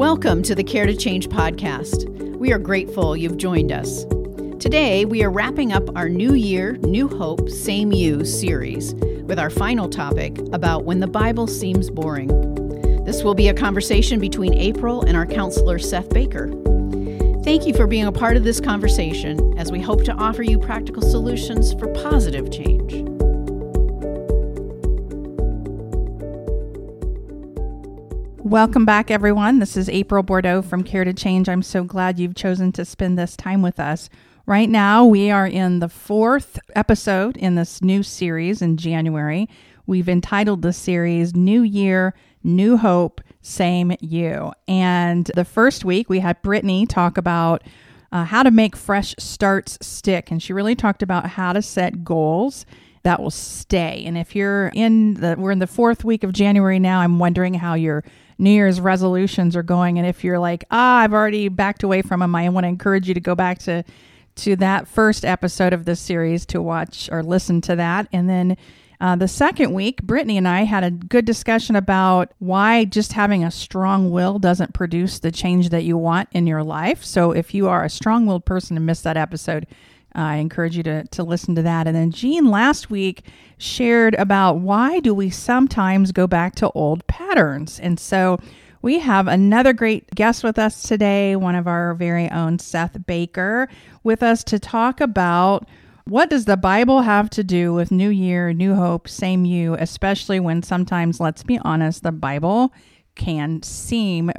Welcome to the Care to Change podcast. We are grateful you've joined us. Today, we are wrapping up our New Year, New Hope, Same You series with our final topic about when the Bible seems boring. This will be a conversation between April and our counselor, Seth Baker. Thank you for being a part of this conversation as we hope to offer you practical solutions for positive change. Welcome back, everyone. This is April Bordeaux from Care to Change. I'm so glad you've chosen to spend this time with us. Right now, we are in the fourth episode in this new series in January. We've entitled the series New Year, New Hope, Same You. And the first week, we had Brittany talk about uh, how to make fresh starts stick. And she really talked about how to set goals that will stay. And if you're in the, we're in the fourth week of January now, I'm wondering how your New Year's resolutions are going. And if you're like, ah, I've already backed away from them, I want to encourage you to go back to to that first episode of this series to watch or listen to that. And then uh, the second week, Brittany and I had a good discussion about why just having a strong will doesn't produce the change that you want in your life. So if you are a strong willed person and missed that episode, I encourage you to, to listen to that. And then Jean last week shared about why do we sometimes go back to old patterns. And so we have another great guest with us today, one of our very own Seth Baker, with us to talk about what does the Bible have to do with New Year, New Hope, Same You, especially when sometimes, let's be honest, the Bible can seem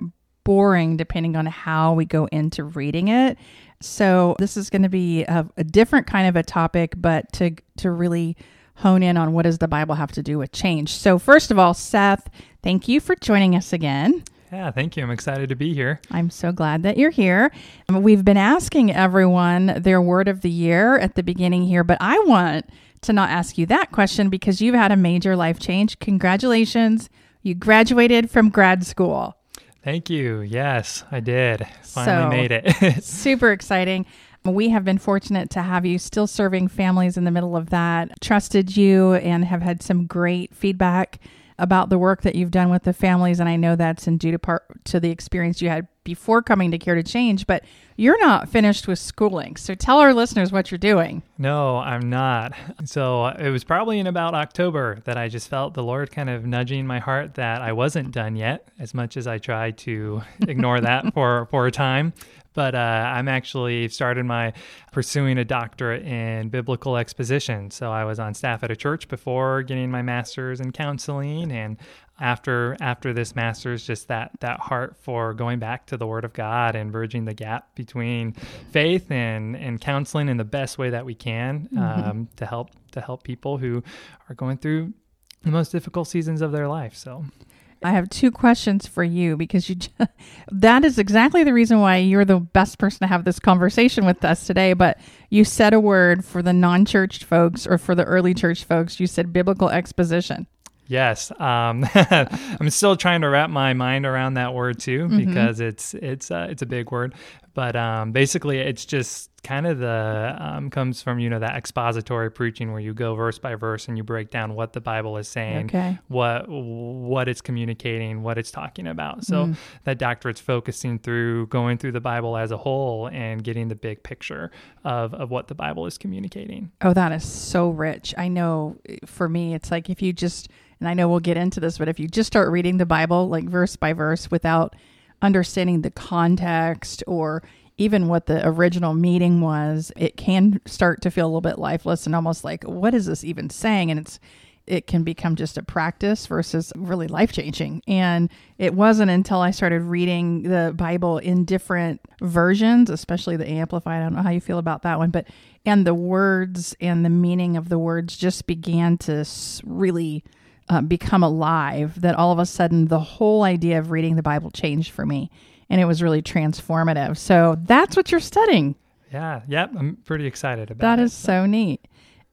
boring depending on how we go into reading it. So this is going to be a, a different kind of a topic, but to to really hone in on what does the Bible have to do with change. So first of all, Seth, thank you for joining us again. Yeah, thank you. I'm excited to be here. I'm so glad that you're here. Um, we've been asking everyone their word of the year at the beginning here, but I want to not ask you that question because you've had a major life change. Congratulations. You graduated from grad school. Thank you. Yes, I did. Finally so, made it. super exciting. We have been fortunate to have you still serving families in the middle of that, trusted you, and have had some great feedback about the work that you've done with the families. And I know that's in due to part to the experience you had before coming to Care to Change, but you're not finished with schooling. So tell our listeners what you're doing. No, I'm not. So it was probably in about October that I just felt the Lord kind of nudging my heart that I wasn't done yet, as much as I tried to ignore that for, for a time but uh, I'm actually started my pursuing a doctorate in biblical exposition. So I was on staff at a church before getting my master's in counseling, and after after this master's, just that that heart for going back to the Word of God and bridging the gap between faith and and counseling in the best way that we can mm-hmm. um, to help to help people who are going through the most difficult seasons of their life. So I have two questions for you because you just, that is exactly the reason why you're the best person to have this conversation with us today. But you said a word for the non-church folks or for the early church folks. You said biblical exposition. Yes, um, I'm still trying to wrap my mind around that word too mm-hmm. because mm-hmm. it's it's uh, it's a big word. But um, basically, it's just kind of the um, comes from you know that expository preaching where you go verse by verse and you break down what the Bible is saying, okay. what what it's communicating, what it's talking about. So mm. that doctorate's focusing through going through the Bible as a whole and getting the big picture of of what the Bible is communicating. Oh, that is so rich. I know eh, for me, it's like if you just and I know we'll get into this, but if you just start reading the Bible like verse by verse without understanding the context or even what the original meaning was, it can start to feel a little bit lifeless and almost like, what is this even saying? And it's, it can become just a practice versus really life changing. And it wasn't until I started reading the Bible in different versions, especially the Amplified. I don't know how you feel about that one, but and the words and the meaning of the words just began to really uh, become alive that all of a sudden the whole idea of reading the Bible changed for me. And it was really transformative. So that's what you're studying. Yeah. Yep. I'm pretty excited about That it, is so. so neat.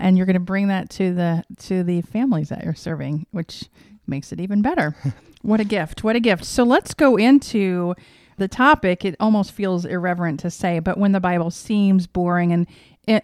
And you're going to bring that to the to the families that you're serving, which makes it even better. what a gift. What a gift. So let's go into the topic. It almost feels irreverent to say, but when the Bible seems boring and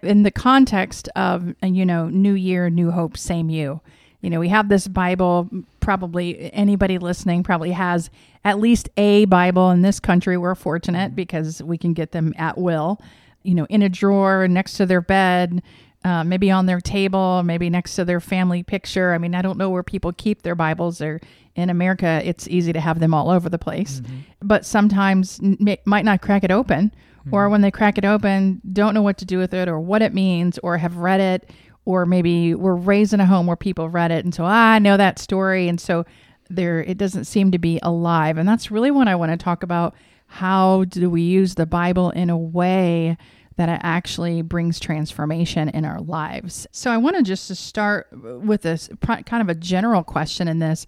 in the context of, you know, new year, new hope, same you You know, we have this Bible, probably anybody listening probably has at least a Bible in this country. We're fortunate mm-hmm. because we can get them at will, you know, in a drawer next to their bed, uh, maybe on their table, maybe next to their family picture. I mean, I don't know where people keep their Bibles. Or in America, it's easy to have them all over the place, mm-hmm. but sometimes n- might not crack it open, or mm-hmm. when they crack it open, don't know what to do with it or what it means, or have read it, or maybe were raised in a home where people read it, and so ah, I know that story, and so there it doesn't seem to be alive, and that's really what I want to talk about. How do we use the Bible in a way? that it actually brings transformation in our lives. So I want to just to start with this kind of a general question in this.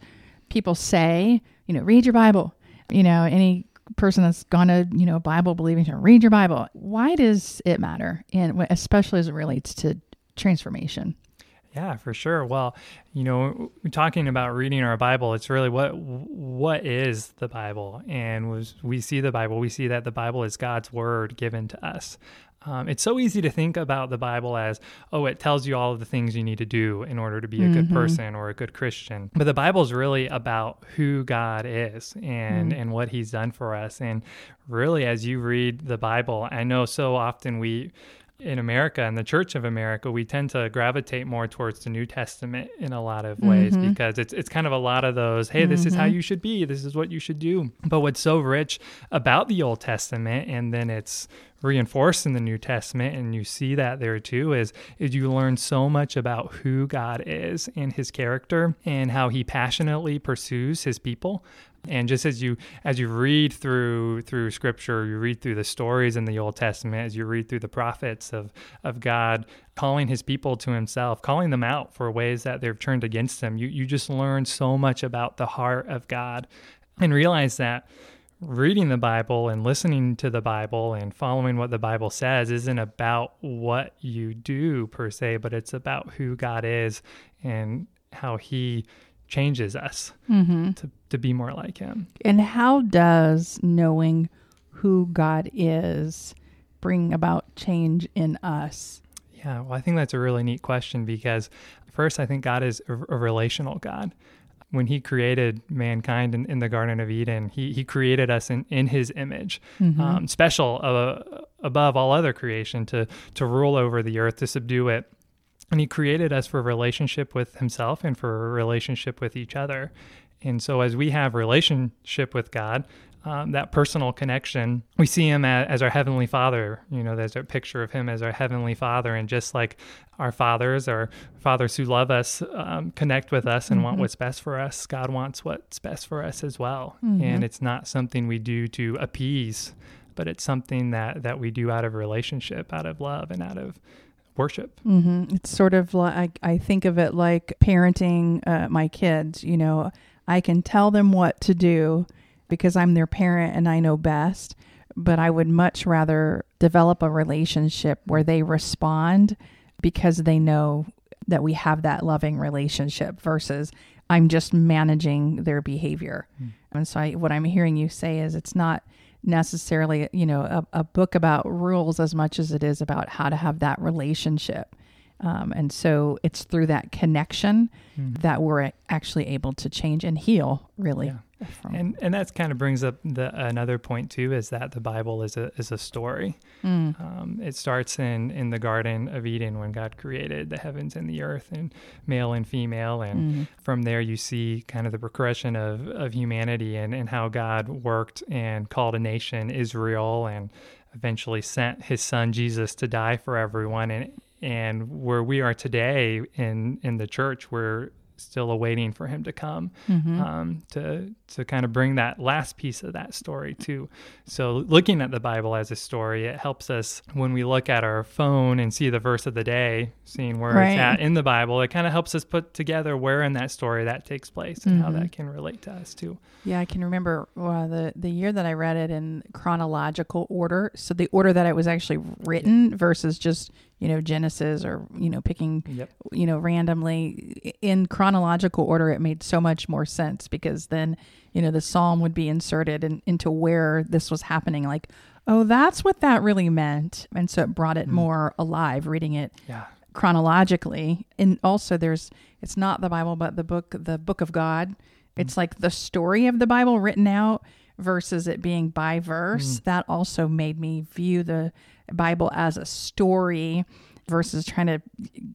People say, you know, read your Bible. You know, any person that's gone to, you know, Bible believing to read your Bible. Why does it matter? And especially as it relates to transformation. Yeah, for sure. Well, you know, talking about reading our Bible, it's really what what is the Bible? And was we see the Bible, we see that the Bible is God's word given to us. Um, it's so easy to think about the Bible as, oh, it tells you all of the things you need to do in order to be a good person or a good Christian. But the Bible is really about who God is and and what He's done for us. And really, as you read the Bible, I know so often we in America and the Church of America, we tend to gravitate more towards the New Testament in a lot of ways mm-hmm. because it's it's kind of a lot of those, hey, this is how mm-hmm. you should be, this is what you should do. But what's so rich about the Old Testament, and then it's reinforced in the New Testament, and you see that there too, is is you learn so much about who God is and His character and how He passionately pursues His people and just as you as you read through through scripture you read through the stories in the old testament as you read through the prophets of of god calling his people to himself calling them out for ways that they've turned against him you you just learn so much about the heart of god and realize that reading the bible and listening to the bible and following what the bible says isn't about what you do per se but it's about who god is and how he changes us Mm-hmm. to, to be more like him. And how does knowing who God is bring about change in us? Yeah, well, I think that's a really neat question because first, I think God is a, a relational God. When he created mankind in, in the Garden of Eden, he, he created us in, in his image, um, special uh, above all other creation to, to rule over the earth, to subdue it. And he created us for a relationship with himself and for a relationship with each other. And so as we have relationship with God, um, that personal connection, we see him as, as our heavenly father. You know, there's a picture of him as our heavenly father. And just like our fathers, our fathers who love us, um, connect with us and want what's best for us, God wants what's best for us as well. And it's not something we do to appease, but it's something that, that we do out of relationship, out of love, and out of worship. Mm-hmm. It's sort of like I think of it like parenting uh, my kids. You know, I can tell them what to do because I'm their parent and I know best. But I would much rather develop a relationship where they respond because they know that we have that loving relationship versus I'm just managing their behavior. And so I, what I'm hearing you say is it's not necessarily, you know, a, a book about rules as much as it is about how to have that relationship. Um, and so it's through that connection that we're actually able to change and heal, really. From- And and that's kind of brings up the another point too is that the Bible is a is a story. Mm. Um, it starts in in the Garden of Eden when God created the heavens and the earth and male and female, and Mm. from there you see kind of the progression of of humanity and and how God worked and called a nation Israel and eventually sent His Son Jesus to die for everyone and and where we are today in in the church we're still awaiting for him to come Mm-hmm. um, to to kind of bring that last piece of that story too. So looking at the Bible as a story, it helps us when we look at our phone and see the verse of the day, seeing where Right. it's at in the Bible. It kind of helps us put together where in that story that takes place and how Mhm. that can relate to us too. Yeah, I can remember uh, the the year that I read it in chronological order. So the order that it was actually written versus just you know Genesis or you know picking Yep. you know randomly in chronological order. It made so much more sense because then you know the psalm would be inserted in, into where this was happening. Like, oh, that's what that really meant, and so it brought it Mm. more alive. Reading it Yeah. chronologically. And also there's it's not the Bible but the book the book of God. It's like the story of the Bible written out versus it being by verse. Mm. That also made me view the Bible as a story versus trying to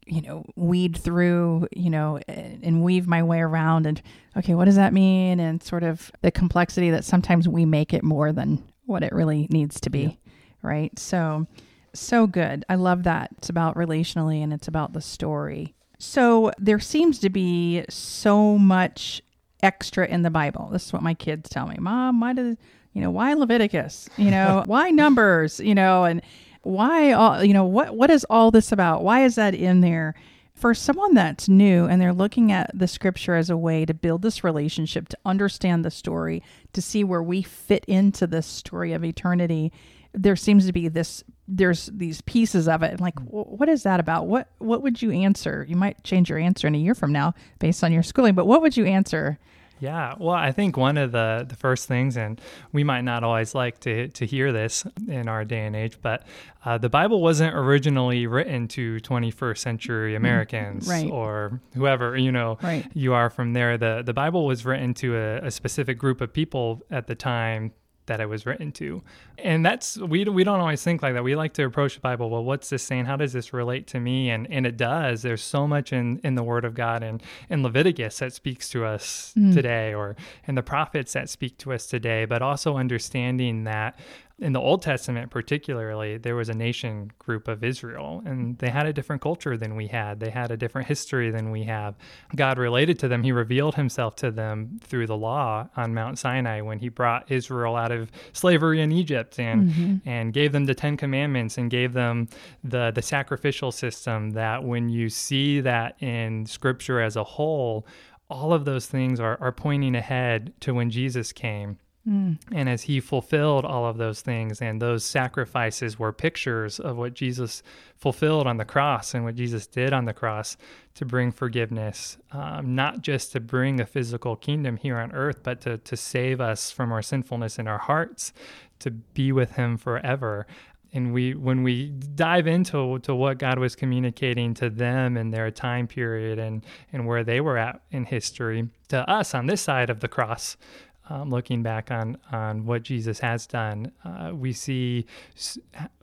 you know weed through you know and weave my way around and okay what does that mean? And sort of the complexity that sometimes we make it more than what it really needs to be right? So so good. I love that. It's about relationally and it's about the story. So there seems to be so much extra in the bible. This is what my kids tell me. Mom why does you know why leviticus? You know why numbers? You know and why all you know what what is all this about? Why is that in there? For someone that's new and they're looking at the scripture as a way to build this relationship to understand the story to see where we fit into this story of eternity there seems to be this there's these pieces of it. Like what is that about? What what would you answer? You might change your answer in a year from now based on your schooling but what would you answer Yeah, well, I think one of the, the first things, and we might not always like to, to hear this in our day and age, but uh, the Bible wasn't originally written to 21st century Americans right. or whoever you know Right. you are from there. The the Bible was written to a, a specific group of people at the time that it was written to, and that's we we don't always think like that. We like to approach the Bible. Well, what's this saying? How does this relate to me? And and it does. There's so much in in the Word of God and in Leviticus that speaks to us mm. today, or in the prophets that speak to us today. But also understanding that in the Old Testament, particularly, there was a nation group of Israel, and they had a different culture than we had. They had a different history than we have. God related to them. He revealed himself to them through the law on Mount Sinai when he brought Israel out of slavery in Egypt and mm-hmm. and gave them the Ten Commandments and gave them the the sacrificial system. That when you see that in Scripture as a whole, all of those things are, are pointing ahead to when Jesus came. And as he fulfilled all of those things, and those sacrifices were pictures of what Jesus fulfilled on the cross and what Jesus did on the cross to bring forgiveness, um, not just to bring a physical kingdom here on earth, but to, to save us from our sinfulness in our hearts, to be with him forever. And we, when we dive into to what God was communicating to them in their time period and, and where they were at in history, to us on this side of the cross, um, looking back on on what Jesus has done, uh, we see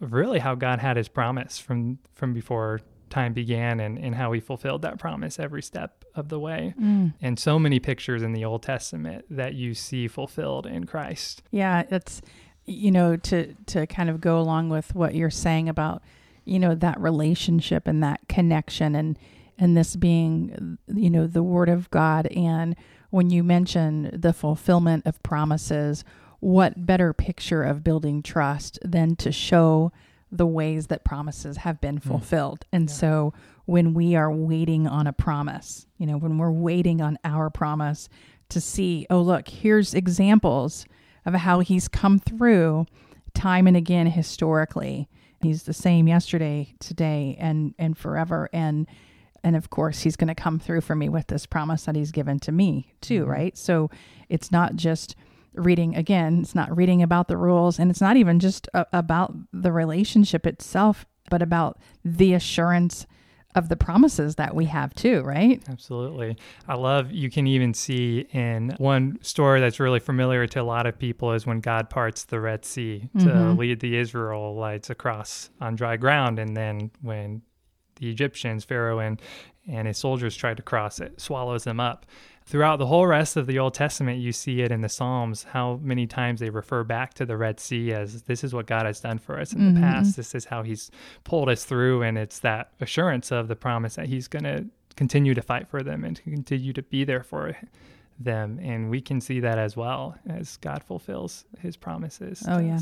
really how God had His promise from from before time began, and and how He fulfilled that promise every step of the way. And so many pictures in the Old Testament that you see fulfilled in Christ. Yeah, it's you know to to kind of go along with what you're saying about you know that relationship and that connection and and this being you know the word of God and when you mention the fulfillment of promises what better picture of building trust than to show the ways that promises have been mm. fulfilled and so when we are waiting on a promise you know when we're waiting on our promise to see oh look here's examples of how he's come through time and again historically. He's the same yesterday, today, and and forever. And and of course, he's going to come through for me with this promise that he's given to me too, mm-hmm. right? So it's not just reading again. It's not reading about the rules, and it's not even just a, about the relationship itself, but about the assurance of the promises that we have too, right? Absolutely. I love you can even see in one story that's really familiar to a lot of people is when God parts the Red Sea to mm-hmm. lead the Israelites across on dry ground and then when the Egyptians, Pharaoh and and his soldiers tried to cross it, swallows them up. Throughout the whole rest of the Old Testament, you see it in the Psalms how many times they refer back to the Red Sea as this is what God has done for us in the mm-hmm. past. This is how He's pulled us through, and it's that assurance of the promise that He's going to continue to fight for them and to continue to be there for them. And we can see that as well as God fulfills His promises. Oh yeah.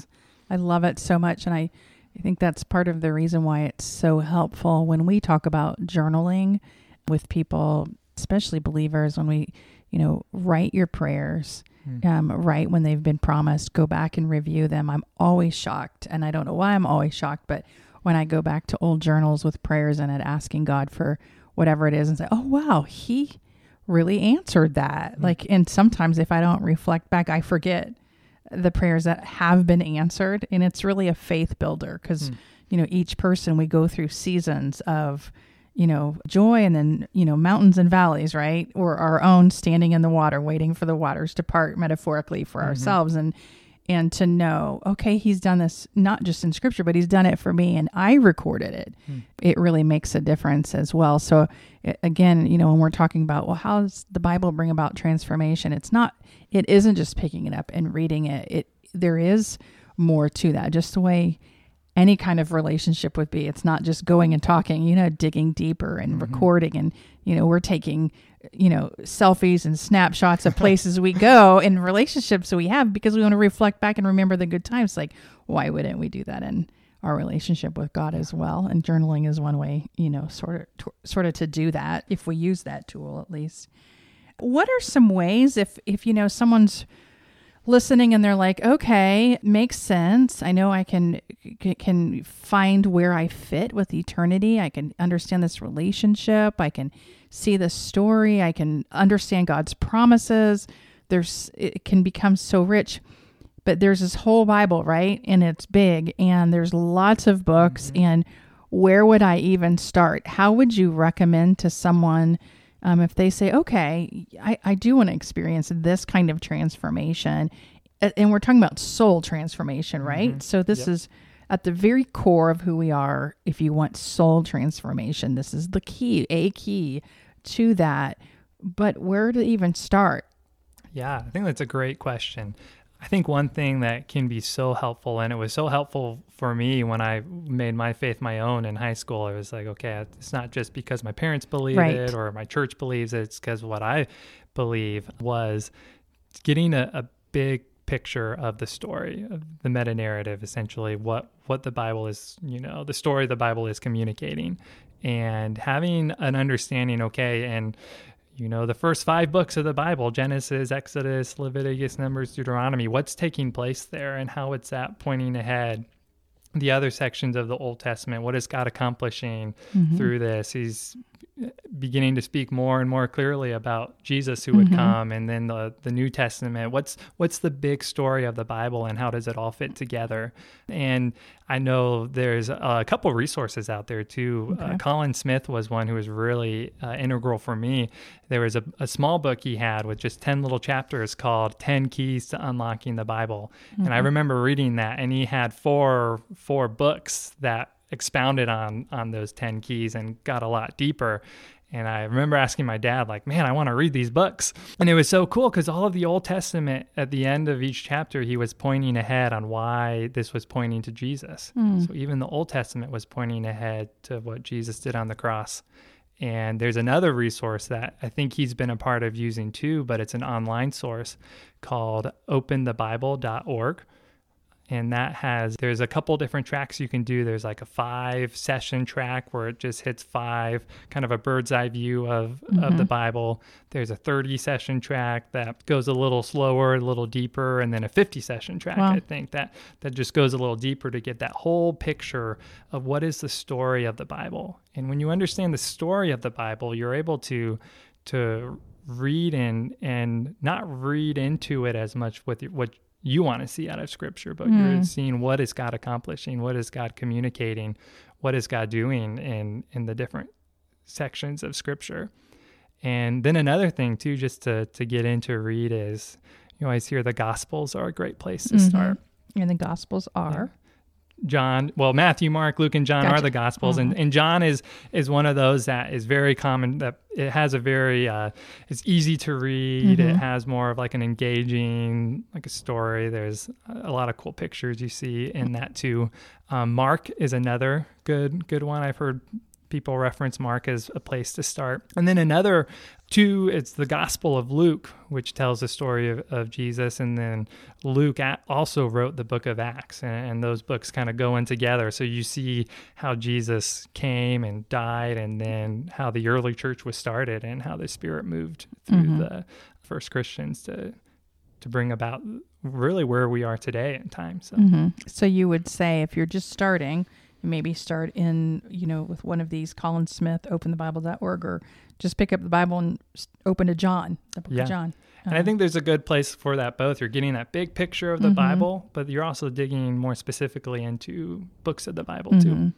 I love it so much and I I think that's part of the reason why it's so helpful when we talk about journaling with people, especially believers when we, you know, write your prayers, um, write when they've been promised, go back and review them. I'm always shocked and I don't know why I'm always shocked, but when I go back to old journals with prayers in it asking God for whatever it is and say, "Oh wow, he really answered that." Like and sometimes if I don't reflect back, I forget the prayers that have been answered and it's really a faith builder because you know each person we go through seasons of you know, joy and then, you know, mountains and valleys, right? Or our own standing in the water, waiting for the waters to part metaphorically for mm-hmm. ourselves. And, and to know, okay, he's done this not just in scripture, but he's done it for me and I recorded it. Hmm. It really makes a difference as well. So, again, you know, when we're talking about, well, how does the Bible bring about transformation? It's not, it isn't just picking it up and reading it. It, there is more to that, just the way any kind of relationship would be. It's not just going and talking, you know, digging deeper and mm-hmm. recording and, you know, we're taking, you know, selfies and snapshots of places we go and relationships we have because we want to reflect back and remember the good times. Like, why wouldn't we do that in our relationship with God as well? And journaling is one way, you know, sort of, to, sort of to do that if we use that tool at least. What are some ways if, if, you know, someone's, listening and they're like, okay, makes sense. I know I can can find where I fit with eternity. I can understand this relationship. I can see the story. I can understand God's promises. There's it can become so rich. But there's this whole Bible, right? And it's big and there's lots of books mm-hmm. and where would I even start? How would you recommend to someone um, if they say, okay, I, I do want to experience this kind of transformation, and we're talking about soul transformation, right? Mm-hmm. So this yep. is at the very core of who we are. If you want soul transformation, this is the key, a key to that. But where to even start? Yeah, I think that's a great question. I think one thing that can be so helpful, and it was so helpful for me when I made my faith my own in high school. It was like, okay, it's not just because my parents believe right. it or my church believes it, it's because what I believe was getting a, a big picture of the story, of the meta narrative, essentially, what, what the Bible is, you know, the story the Bible is communicating. And having an understanding, okay, and you know, the first five books of the Bible Genesis, Exodus, Leviticus, Numbers, Deuteronomy, what's taking place there and how it's that pointing ahead. The other sections of the Old Testament, what is God accomplishing mm-hmm. through this? He's beginning to speak more and more clearly about Jesus who would mm-hmm. come and then the the New Testament what's what's the big story of the Bible and how does it all fit together and I know there's a couple resources out there too uh, okay. uh, Colin Smith was one who was really uh, integral for me there was a, a, small book he had with just 10 little chapters called 10 keys to unlocking the Bible mm-hmm. and I mm-hmm. remember reading that and he had four four books that expounded on on those 10 keys and got a lot deeper and I remember asking my dad, like, man, I want to read these books. And it was so cool because all of the Old Testament, at the end of each chapter, he was pointing ahead on why this was pointing to Jesus. Mm. So even the Old Testament was pointing ahead to what Jesus did on the cross. And there's another resource that I think he's been a part of using too, but it's an online source called openthebible.org and that has there's a couple different tracks you can do there's like a five session track where it just hits five kind of a bird's eye view of mm-hmm. of the mm-hmm. bible there's a 30 session track that goes a little slower a little deeper and then a 50 session track wow. i think that that just goes a little deeper to get that whole picture of what is the story of the bible and when you understand the story of the bible you're able to to read and and not read into it as much with what you want to see out of scripture, but mm. you're seeing what is God accomplishing, what is God communicating, what is God doing in in the different sections of scripture. And then another thing too, just to to get into read is you always hear the gospels are a great place to mm-hmm. start. And the gospels are. John, well, Matthew, Mark, Luke, and John gotcha. are the Gospels, mm-hmm. and, and John is is one of those that is very common. That it has a very, uh, it's easy to read. Mm-hmm. It has more of like an engaging, like a story. There's a lot of cool pictures you see in that too. Um, Mark is another good good one. I've heard people reference Mark as a place to start. And then another two, it's the Gospel of Luke, which tells the story of, of Jesus. And then Luke also wrote the book of Acts, and, and those books kind of go in together. So you see how Jesus came and died, and then how the early church was started, and how the Spirit moved through mm-hmm. the first Christians to to bring about really where we are today in time. So, mm-hmm. so you would say if you're just starting, maybe start in, you know, with one of these Colin Smith, openthebible.org, or just pick up the Bible and open to John, the book yeah. of John. And I think there's a good place for that both. You're getting that big picture of the Mhm. Bible, but you're also digging more specifically into books of the Bible too. Mhm.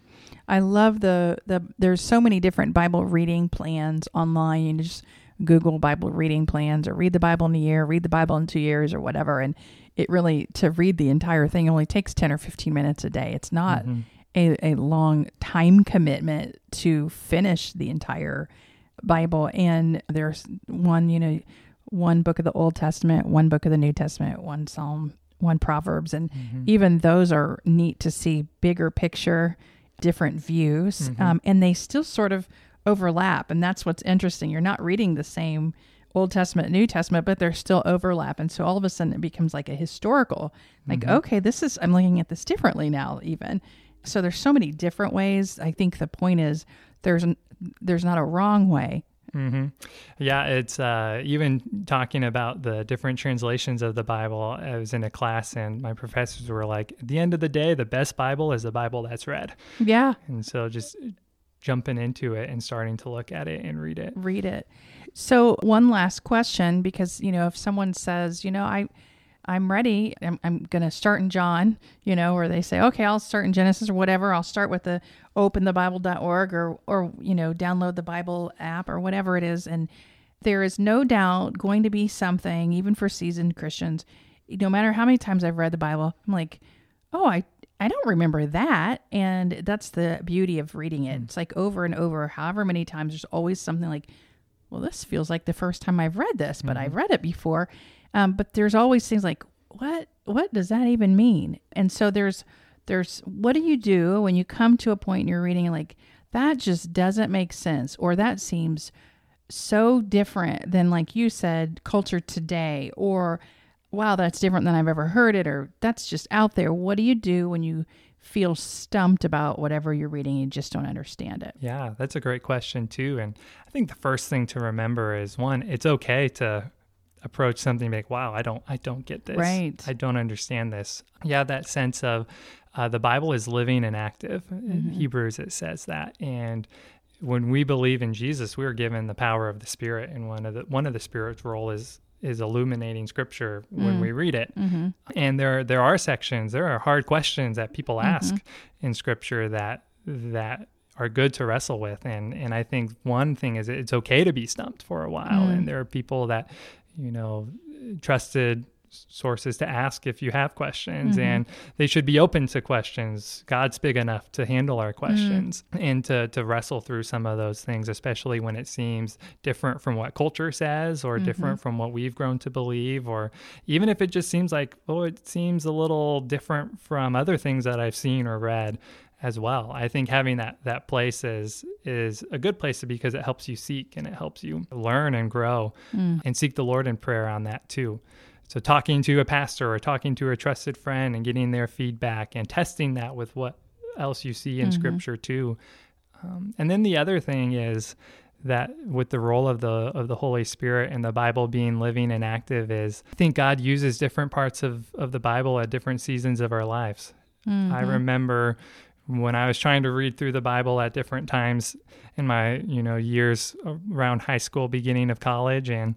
I love the the there's so many different Bible reading plans online. You just Google Bible reading plans or read the Bible in a year, read the Bible in two years or whatever. And it really to read the entire thing only takes ten or fifteen minutes a day. It's not Mhm. A, a long time commitment to finish the entire Bible. And there's one, you know, one book of the Old Testament, one book of the New Testament, one Psalm, one Proverbs, and Mhm. even those are neat to see bigger picture, different views, Mhm. um, and they still sort of overlap. And that's what's interesting. You're not reading the same Old Testament, New Testament, but they're still overlap. And so all of a sudden it becomes like a historical, like, Mhm. okay, this is, I'm looking at this differently now, even. So there's so many different ways. I think the point is there's, n- there's not a wrong way. Mm-hmm. Yeah, it's uh, even talking about the different translations of the Bible. I was in a class and my professors were like, at the end of the day, the best Bible is the Bible that's read. Yeah. And so just jumping into it and starting to look at it and read it. read it. So one last question, because you know, if someone says, you know, I, I'm ready, I'm, I'm going to start in John, you know, or they say, okay, I'll start in Genesis or whatever. I'll start with the openthebible.org or, or you know, download the Bible app or whatever it is, and there is no doubt going to be something, even for seasoned Christians. No matter how many times I've read the Bible, I'm like, oh, I I don't remember that. And that's the beauty of reading it. Mm. It's like over and over, however many times, there's always something like, well, this feels like the first time I've read this, but I've mm-hmm. read it before. Um, but there's always things like, what what does that even mean? And so there's there's what do you do when you come to a point in your reading like that just doesn't make sense or that seems so different than like you said culture today or wow that's different than i've ever heard it or that's just out there what do you do when you feel stumped about whatever you're reading and you just don't understand it Yeah, that's a great question too. And I think the first thing to remember is one, it's okay to approach something like, wow, I don't I don't get this. Right. I don't understand this. Yeah, that sense of uh, the Bible is living and active. In Hebrews it says that. And when we believe in Jesus, we are given the power of the Spirit, and one of the one of the Spirit's role is is illuminating Scripture when we read it. mm-hmm. And there there are sections, there are hard questions that people ask in Scripture that that are good to wrestle with. And and I think one thing is it's okay to be stumped for a while. Mm. And there are people that you know trusted sources to ask if you have questions Mhm. and they should be open to questions. God's big enough to handle our questions and to, to wrestle through some of those things especially when it seems different from what culture says or different from what we've grown to believe or even if it just seems like oh it seems a little different from other things that i've seen or read as well i think having that that place is is a good place to be because it helps you seek and it helps you learn and grow and seek the lord in prayer on that too so talking to a pastor or talking to a trusted friend and getting their feedback and testing that with what else you see in Mhm. scripture too. Um, and then the other thing is that with the role of the of the Holy Spirit and the Bible being living and active is I think God uses different parts of, of the Bible at different seasons of our lives. I remember when I was trying to read through the Bible at different times in my, you know, years around high school, beginning of college, and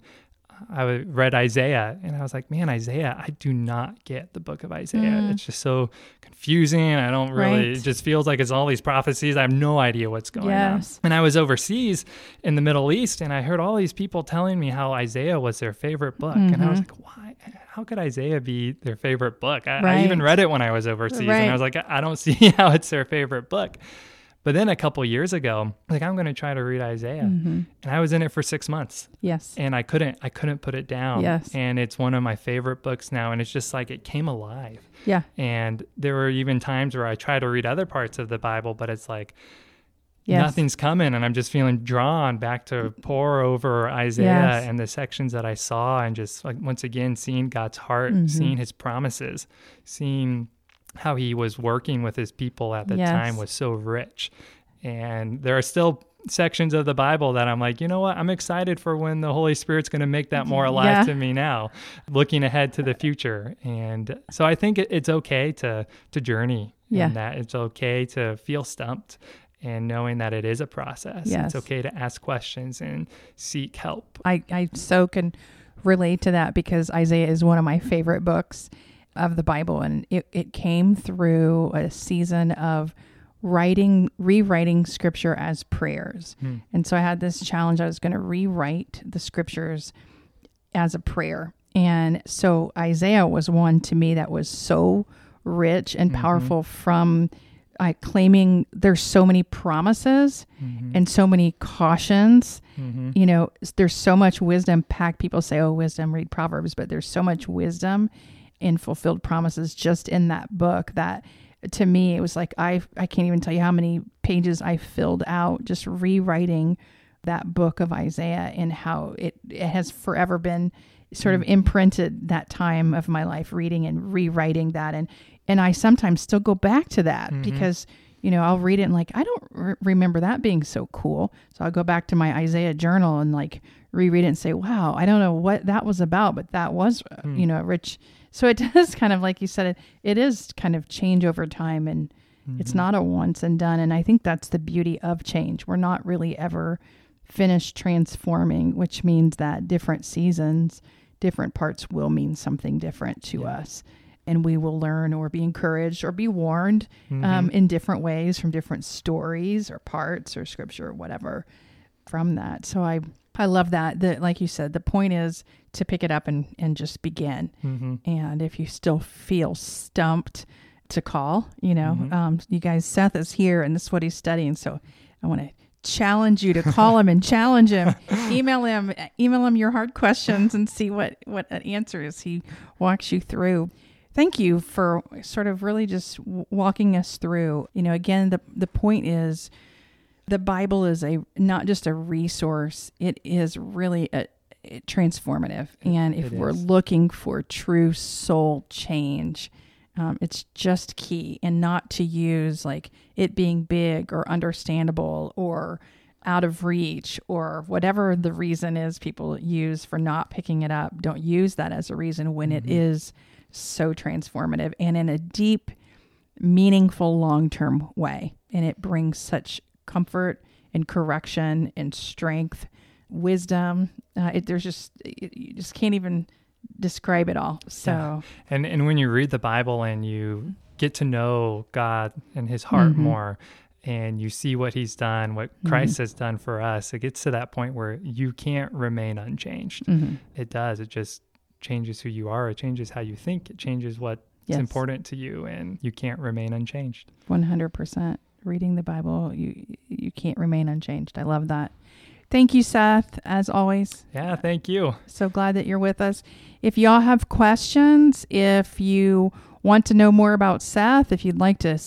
I read Isaiah and I was like, man, Isaiah, I do not get the book of Isaiah. Mm. It's just so confusing. I don't really, Right. it just feels like it's all these prophecies. I have no idea what's going Yes. on. And I was overseas in the Middle East and I heard all these people telling me how Isaiah was their favorite book. And I was Mhm. like, why? How could Isaiah be their favorite book? I, I even read it when I was overseas Right. and I was like, I don't see how it's their favorite book. But then a couple years ago, like I'm going to try to read Isaiah, Mhm. and I was in it for six months, yes and I couldn't, I couldn't put it down. Yes. And it's one of my favorite books now, and it's just like it came alive. yeah And there were even times where I try to read other parts of the Bible, but it's like yes nothing's coming, and I'm just feeling drawn back to pour over Isaiah Yes. and the sections that I saw, and just like once again seeing God's heart, Mhm. seeing His promises, seeing how He was working with His people at the Yes. time was so rich. And there are still sections of the Bible that I'm like, you know what? I'm excited for when the Holy Spirit's going to make that more alive Yeah. to me now, looking ahead to the future. And so I think it's okay to to journey Yeah. in that. It's okay to feel stumped and knowing that it is a process. Yes. It's okay to ask questions and seek help. I, I so can relate to that because Isaiah is one of my favorite books of the Bible. And it, it came through a season of writing, rewriting scripture as prayers. Hmm. And so I had this challenge. I was going to rewrite the scriptures as a prayer. And so Isaiah was one to me that was so rich and powerful from uh, claiming there's so many promises and so many cautions. You know, there's so much wisdom packed. People say, oh, wisdom, read Proverbs, but there's so much wisdom in fulfilled promises just in that book that to me it was like I I can't even tell you how many pages I filled out just rewriting that book of Isaiah and how it, it has forever been sort of mm. imprinted that time of my life reading and rewriting that. And and I sometimes still go back to that mm-hmm. because you know I'll read it and like I don't re- remember that being so cool. So I'll go back to my Isaiah journal and like reread it and say wow I don't know what that was about but that was uh, you know a rich so it does kind of like you said it it is kind of change over time and it's not a once and done and I think that's the beauty of change. We're not really ever finished transforming which means that different seasons different parts will mean something different to us and we will learn or be encouraged or be warned um, in different ways from different stories or parts or scripture or whatever from that. So i i love that. That like you said the point is to pick it up and and just begin. Mm-hmm. and if you still feel stumped to call you know um, you guys seth is here and this is what he's studying. So i want to challenge you to call him and challenge him. Email him email him your hard questions and see what what an answer is he walks you through. Thank you for sort of really just walking us through. You know again the the point is the bible is a not just a resource it is really a, a transformative. And if we're looking for true soul change um, it's just key and not to use like it being big or understandable or out of reach or whatever the reason is people use for not picking it up. Don't use that as a reason when it is so transformative and in a deep meaningful long-term way. And it brings such comfort and correction and strength wisdom uh, it, there's just it, you just can't even describe it all so And and when you read the Bible and you get to know God and His heart Mm-hmm. more, and you see what He's done, what Christ has done for us, it gets to that point where you can't remain unchanged. mhm. It does. It just changes who you are. It changes how you think. It changes what's Yes. important to you, and you can't remain unchanged. 100% reading the bible you you can't remain unchanged. I love that. Thank you seth as always. Yeah. Thank you. so glad that you're with us. If y'all have questions if you want to know more about seth if you'd like to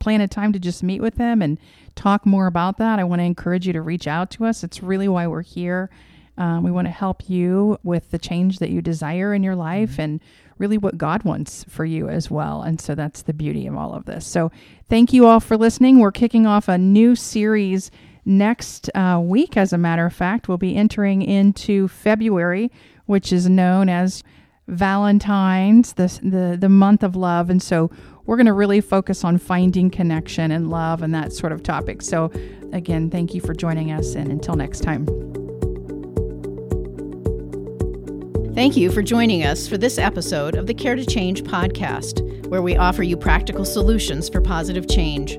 plan a time to just meet with him and talk more about that i want to encourage you to reach out to us. It's really why we're here. Um, we want to help you with the change that you desire in your life and really what God wants for you as well. And so that's the beauty of all of this. So thank you all for listening. We're kicking off a new series next uh, week, as a matter of fact. We'll be entering into February, which is known as Valentine's, the, the, the month of love. And so we're going to really focus on finding connection and love and that sort of topic. So, again, thank you for joining us. And until next time. Thank you for joining us for this episode of the Care to Change podcast, where we offer you practical solutions for positive change.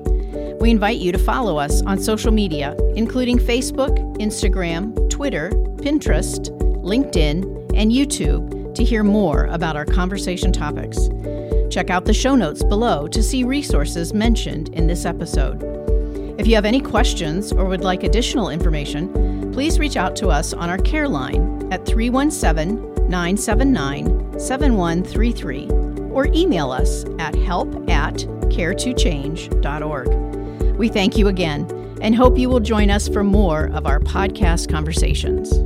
We invite you to follow us on social media, including Facebook, Instagram, Twitter, Pinterest, LinkedIn, and YouTube, to hear more about our conversation topics. Check out the show notes below to see resources mentioned in this episode. If you have any questions or would like additional information, please reach out to us on our care line at 317 979 7133 or email us at help at care2change.org. We thank you again and hope you will join us for more of our podcast conversations.